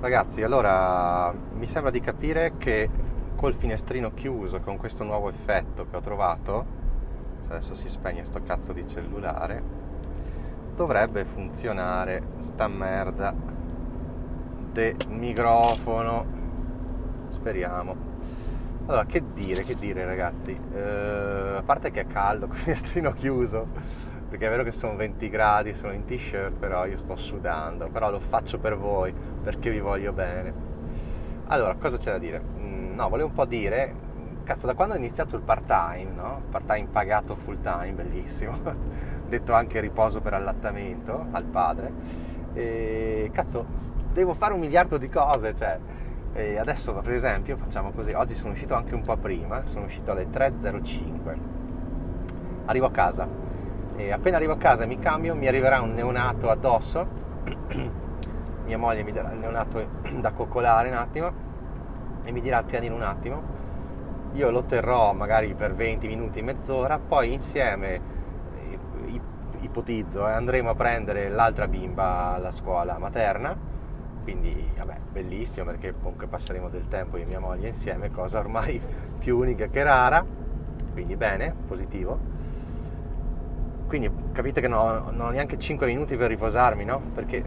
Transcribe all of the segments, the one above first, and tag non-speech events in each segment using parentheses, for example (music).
Ragazzi, allora mi sembra di capire che col finestrino chiuso, con questo nuovo effetto che ho trovato, adesso si spegne sto cazzo di cellulare, dovrebbe funzionare sta merda del microfono. Speriamo. Allora, che dire, che dire ragazzi? Eh, a parte che è caldo, il (laughs) finestrino chiuso, perché è vero che sono 20 gradi, sono in t-shirt, però io sto sudando, però lo faccio per voi, perché vi voglio bene. Allora, cosa c'è da dire? Mm, no, volevo un po' dire, cazzo, da quando ho iniziato il part-time, no? Part-time pagato full-time, bellissimo, (laughs) detto anche riposo per allattamento al padre, e cazzo, devo fare un miliardo di cose, cioè... E adesso per esempio facciamo così, oggi sono uscito anche un po' prima, sono uscito alle 3.05, arrivo a casa, e appena arrivo a casa mi cambio mi arriverà un neonato addosso. (clears throat) Mia moglie mi darà il neonato (clears throat) da coccolare un attimo e mi dirà tienilo un attimo io lo terrò magari per 20 minuti mezz'ora poi insieme ipotizzo eh, andremo a prendere l'altra bimba alla scuola materna. Quindi vabbè bellissimo perché comunque passeremo del tempo io e mia moglie insieme cosa ormai (laughs) più unica che rara. Quindi bene positivo quindi capite che no, non ho neanche 5 minuti per riposarmi, no? Perché,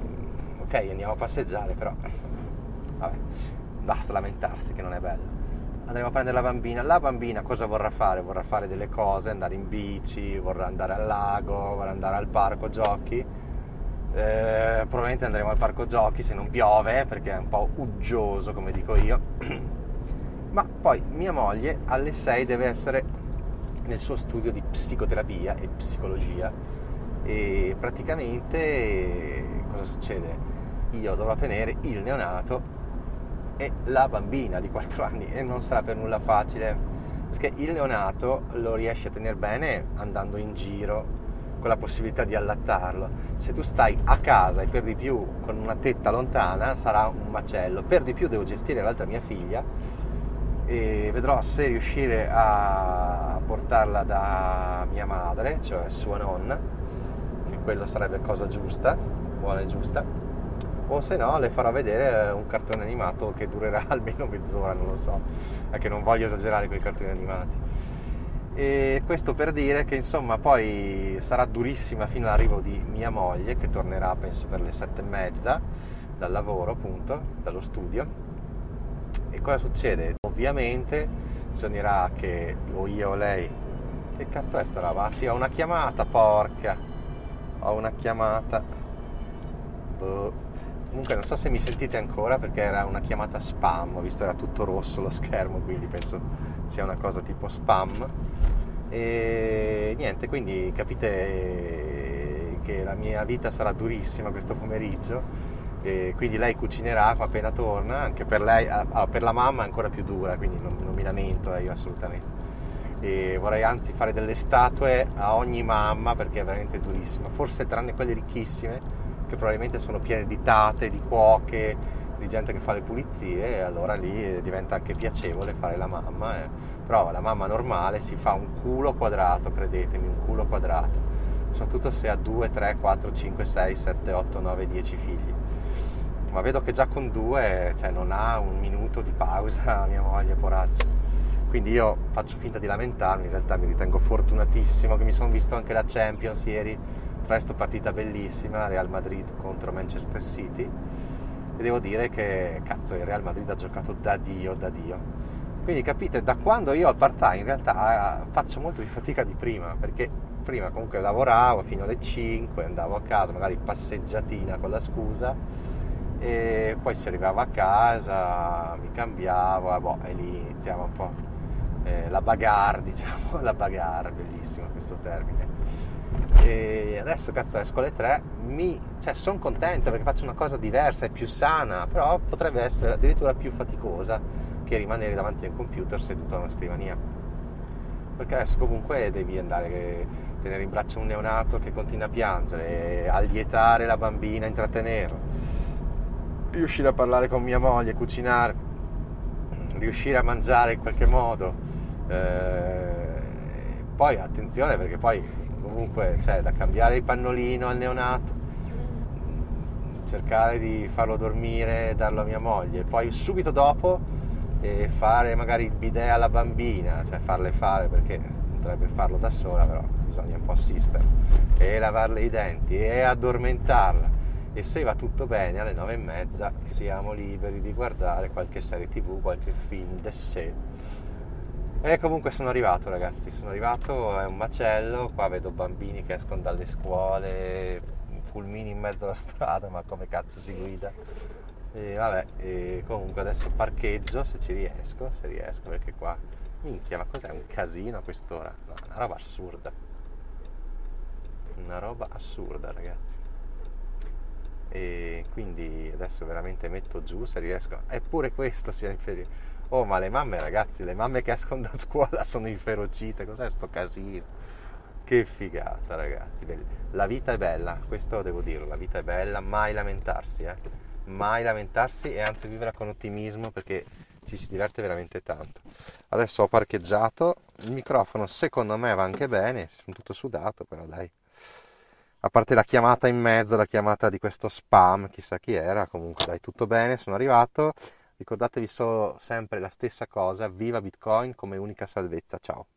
ok, andiamo a passeggiare, però, vabbè, basta lamentarsi che non è bello. Andremo a prendere la bambina. La bambina cosa vorrà fare? Vorrà fare delle cose, andare in bici, vorrà andare al lago, vorrà andare al parco giochi. Eh, probabilmente andremo al parco giochi se non piove, perché è un po' uggioso, come dico io. (clears throat) Ma poi mia moglie alle 6 deve essere nel suo studio di psicoterapia e psicologia e praticamente cosa succede? Io dovrò tenere il neonato e la bambina di 4 (laughs) anni e non sarà per nulla facile perché il neonato lo riesci a tenere bene andando in giro con la possibilità di allattarlo. Se tu stai a casa e per di più con una tetta lontana sarà un macello. Per di più devo gestire l'altra mia figlia e vedrò se riuscire a portarla da mia madre, cioè sua nonna, che quello sarebbe cosa giusta, buona e giusta, o se no le farò vedere un cartone animato che durerà (laughs) almeno mezz'ora, non lo so, è che non voglio esagerare con i cartoni animati. E questo per dire che insomma poi sarà durissima fino all'arrivo di mia moglie che tornerà penso per le sette e mezza dal lavoro appunto, dallo studio e cosa succede? Ovviamente bisognerà che o io o lei... Che cazzo è sta roba? Sì, ho una chiamata, porca! Ho una chiamata. Boh. Comunque non so se mi sentite ancora perché era una chiamata spam, ho visto era tutto rosso lo schermo, quindi penso sia una cosa tipo spam. E niente, quindi capite che la mia vita sarà durissima questo pomeriggio e quindi lei cucinerà appena torna, anche per lei, ah, per la mamma è ancora più dura, quindi non, non mi lamento eh, io assolutamente. E vorrei anzi fare delle statue a ogni mamma perché è veramente durissima, forse tranne quelle ricchissime che probabilmente sono piene di tate, di cuoche, di gente che fa le pulizie e allora lì diventa anche piacevole fare la mamma. Eh. Però la mamma normale si fa un culo quadrato, credetemi, un culo quadrato, soprattutto se ha 2, 3, 4, 5, 6, 7, 8, 9, 10 figli ma vedo che già con due cioè, non ha un minuto di pausa (laughs) mia moglie, poraccia. Quindi io faccio finta di lamentarmi, in realtà mi ritengo fortunatissimo che mi sono visto anche la Champions ieri, presto partita bellissima, Real Madrid contro Manchester City e devo dire che cazzo il Real Madrid ha giocato da Dio, da Dio. Quindi capite, da quando io al part-time in realtà faccio molto più fatica di prima, perché prima comunque lavoravo fino alle 5, andavo a casa, magari passeggiatina con la scusa, e poi si arrivava a casa, mi cambiavo, boh, e lì iniziava un po' eh, la bagarre, (laughs) diciamo, la bagarre, bellissimo questo termine. E adesso cazzo esco alle 3, mi, cioè, sono contento perché faccio una cosa diversa, è più sana, però potrebbe essere addirittura più faticosa che rimanere davanti al computer seduto a una scrivania. Perché adesso comunque devi andare a tenere in braccio un neonato che continua a piangere, allietare la bambina, intrattenerlo riuscire a parlare con mia moglie, cucinare, riuscire a mangiare in qualche modo. Eh, poi attenzione perché poi comunque c'è da cambiare il pannolino al neonato, cercare di farlo dormire, darlo a mia moglie, poi subito dopo eh, fare magari il bidet alla bambina, cioè farle fare perché potrebbe farlo da sola, però bisogna un po' assisterla, e lavarle i denti e addormentarla. E se va tutto bene alle nove e mezza siamo liberi di guardare qualche serie tv, qualche film d'essè. E comunque sono arrivato ragazzi, sono arrivato, è un macello, qua vedo bambini che escono dalle scuole, pulmini in mezzo alla strada, ma come cazzo si guida? E vabbè, e comunque adesso parcheggio se ci riesco, se riesco, perché qua, minchia, ma cos'è un casino a quest'ora? No, una roba assurda. Una roba assurda, ragazzi. E quindi adesso veramente metto giù se riesco. Eppure questo sia inferiore. Oh, ma le mamme, ragazzi, le mamme che escono da scuola (laughs) sono inferocite. Cos'è sto casino? Che figata, ragazzi. La vita è bella, questo devo dirlo, la vita è bella, mai lamentarsi, eh. Mai lamentarsi e anzi vivere con ottimismo perché ci si diverte veramente tanto. Adesso ho parcheggiato, il microfono secondo me va anche bene, sono tutto sudato, però dai. A parte la chiamata in mezzo, la chiamata di questo spam, chissà chi era, comunque dai, tutto bene, sono arrivato. Ricordatevi solo sempre la stessa cosa, viva Bitcoin come unica salvezza, ciao.